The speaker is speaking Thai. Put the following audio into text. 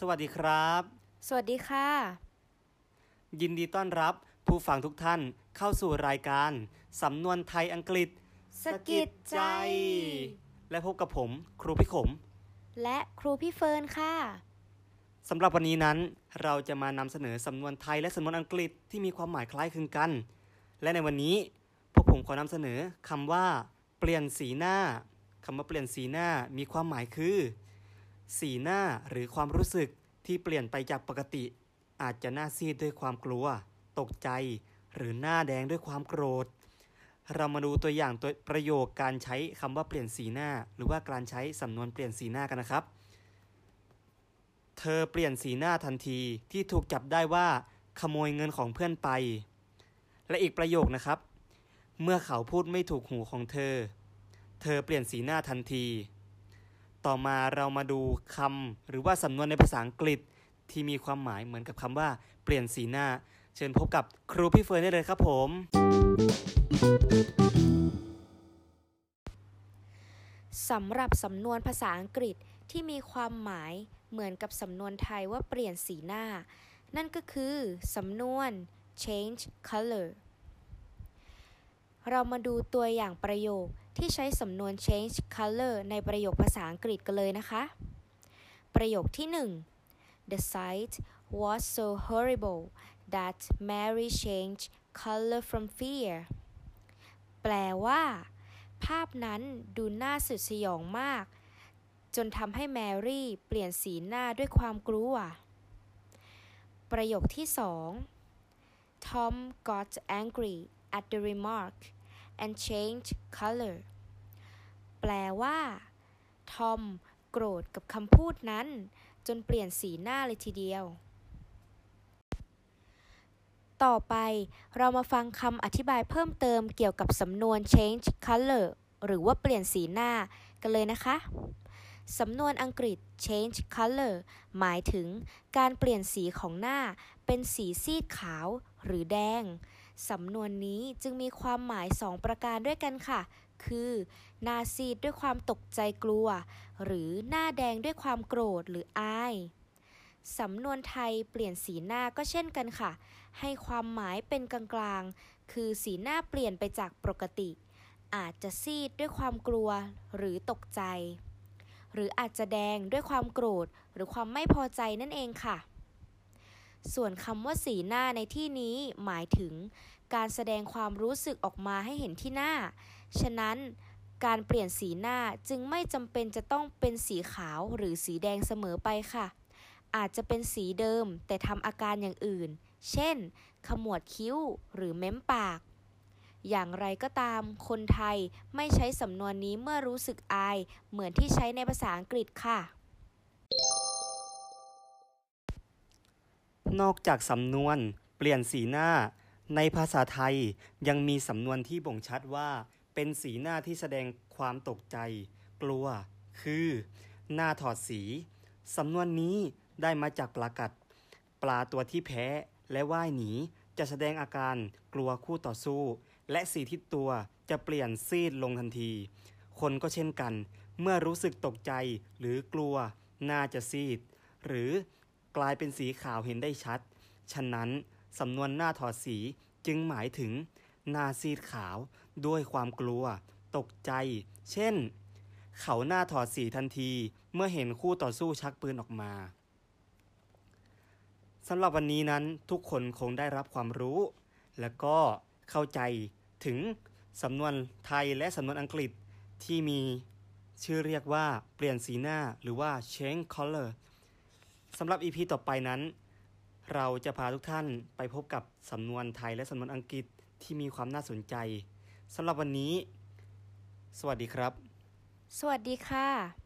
สวัสดีครับ สวัสดีค่ะ ยินดีต้อนรับผู้ฟังทุกท่านเข้าสู่รายการ สำนวนไทยอังกฤษสะกิดใจ และพบกับผมครูพิขม และครูพี่เฟิร์นค่ะสำหรับวันนี้นั้นเราจะมานำเสนอสำนวนไทยและสำนวนอังกฤษที่มีความหมายคล้ายคลึงกัน และในวันนี้พวกผมขอนำเสนอคำว่า เปลี่ยนสีหน้าคำว่าเปลี่ยนสีหน้ามีความหมายคือ สีหน้าหรือความรู้สึกที่เปลี่ยนไปจากปกติ อาจจะหน้าซีดด้วยความกลัว ตกใจ หรือหน้าแดงด้วยความโกรธ เรามาดูตัวอย่างตัวประโยคการใช้คำว่าเปลี่ยนสีหน้า หรือว่าการใช้สำนวนเปลี่ยนสีหน้ากันนะครับ เธอเปลี่ยนสีหน้าทันทีที่ถูกจับได้ว่าขโมยเงินของเพื่อนไป และอีกประโยคนะครับ เมื่อเขาพูดไม่ถูกหูของเธอ เธอเปลี่ยนสีหน้าทันที ต่อมาเรามาดูคำหรือว่าสำนวนในภาษาอังกฤษที่มีความหมายเหมือนกับคำว่า เปลี่ยนสีหน้า เชิญพบกับครูพี่เฟิร์นได้เลยครับผม สำหรับสำนวนภาษาอังกฤษที่มีความหมายเหมือนกับสำนวนไทยว่าเปลี่ยนสีหน้า นั่นก็คือสำนวน change color เรามาดูตัวอย่างประโยค ที่ใช้สำนวน change color ในประโยคภาษาอังกฤษกันเลยนะคะ ประโยคที่ 1 The sight was so horrible that Mary changed color from fear แปลว่า ภาพนั้นดูน่าสุดสยองมาก จนทำให้แมรี่เปลี่ยนสีหน้าด้วยความกลัว ประโยคที่สอง Tom got angry at the remark and change color แปลว่า ทอมโกรธกับคำพูดนั้น จนเปลี่ยนสีหน้าเลยทีเดียว ต่อไปเรามาฟังคำอธิบายเพิ่มเติมเกี่ยวกับสำนวน change color หรือว่าเปลี่ยนสีหน้ากันเลยนะคะ สำนวนอังกฤษ change color หมายถึงการเปลี่ยนสีของหน้าเป็นสีซีดขาวหรือแดง สำนวนนี้จึงมีความหมาย2ประการด้วยกันค่ะ คือหน้าซีดด้วยความตกใจกลัว หรือหน้าแดงด้วยความโกรธหรืออาย สำนวนไทยเปลี่ยนสีหน้าก็เช่นกันค่ะ ให้ความหมายเป็นกลางๆ คือสีหน้าเปลี่ยนไปจากปกติ อาจจะซีดด้วยความกลัวหรือตกใจ หรืออาจจะแดงด้วยความโกรธ หรือความไม่พอใจนั่นเองค่ะ ส่วนคำว่าสีหน้าในที่นี้หมายถึง การแสดงความรู้สึกออกมาให้เห็นที่หน้า ฉะนั้นการเปลี่ยนสีหน้าจึงไม่จำเป็นจะต้องเป็นสีขาวหรือสีแดงเสมอไปค่ะ อาจจะเป็นสีเดิมแต่ทำอาการอย่างอื่น เช่น ขมวดคิ้วหรือเม้มปาก อย่างไรก็ตาม คนไทยไม่ใช้สำนวนนี้เมื่อรู้สึกอาย เหมือนที่ใช้ในภาษาอังกฤษค่ะ นอกจากสำนวน เปลี่ยนสีหน้า ในภาษาไทยยังมีสำนวนที่บ่งชัดว่า เป็นสีหน้าที่แสดงความตกใจ กลัว คือ หน้าถอดสี สำนวนนี้ได้มาจากปลากัด ปลาตัวที่แพ้และว่ายหนีจะแสดงอาการกลัวคู่ต่อสู้ และสีที่ตัวจะเปลี่ยนซีดลงทันที คนก็เช่นกัน เมื่อรู้สึกตกใจหรือกลัวหน้าจะซีด หรือ กลายเป็นสีขาวเห็นได้ชัด ฉะนั้นสำนวนหน้าถอดสีจึงหมายถึงหน้าซีดขาวด้วยความกลัว ตกใจ เช่น เขาหน้าถอดสีทันทีเมื่อเห็นคู่ต่อสู้ชักปืนออกมาสำหรับวันนี้นั้นทุกคนคงได้รับความรู้ และก็เข้าใจถึงสำนวนไทยและสำนวนอังกฤษที่มีชื่อเรียกว่าเปลี่ยนสีหน้าหรือว่า change color สำหรับ EP ต่อไปนั้น เราจะพาทุกท่านไปพบกับสำนวนไทยและสำนวนอังกฤษที่มีความน่าสนใจสำหรับวันนี้ สวัสดีครับ สวัสดีค่ะ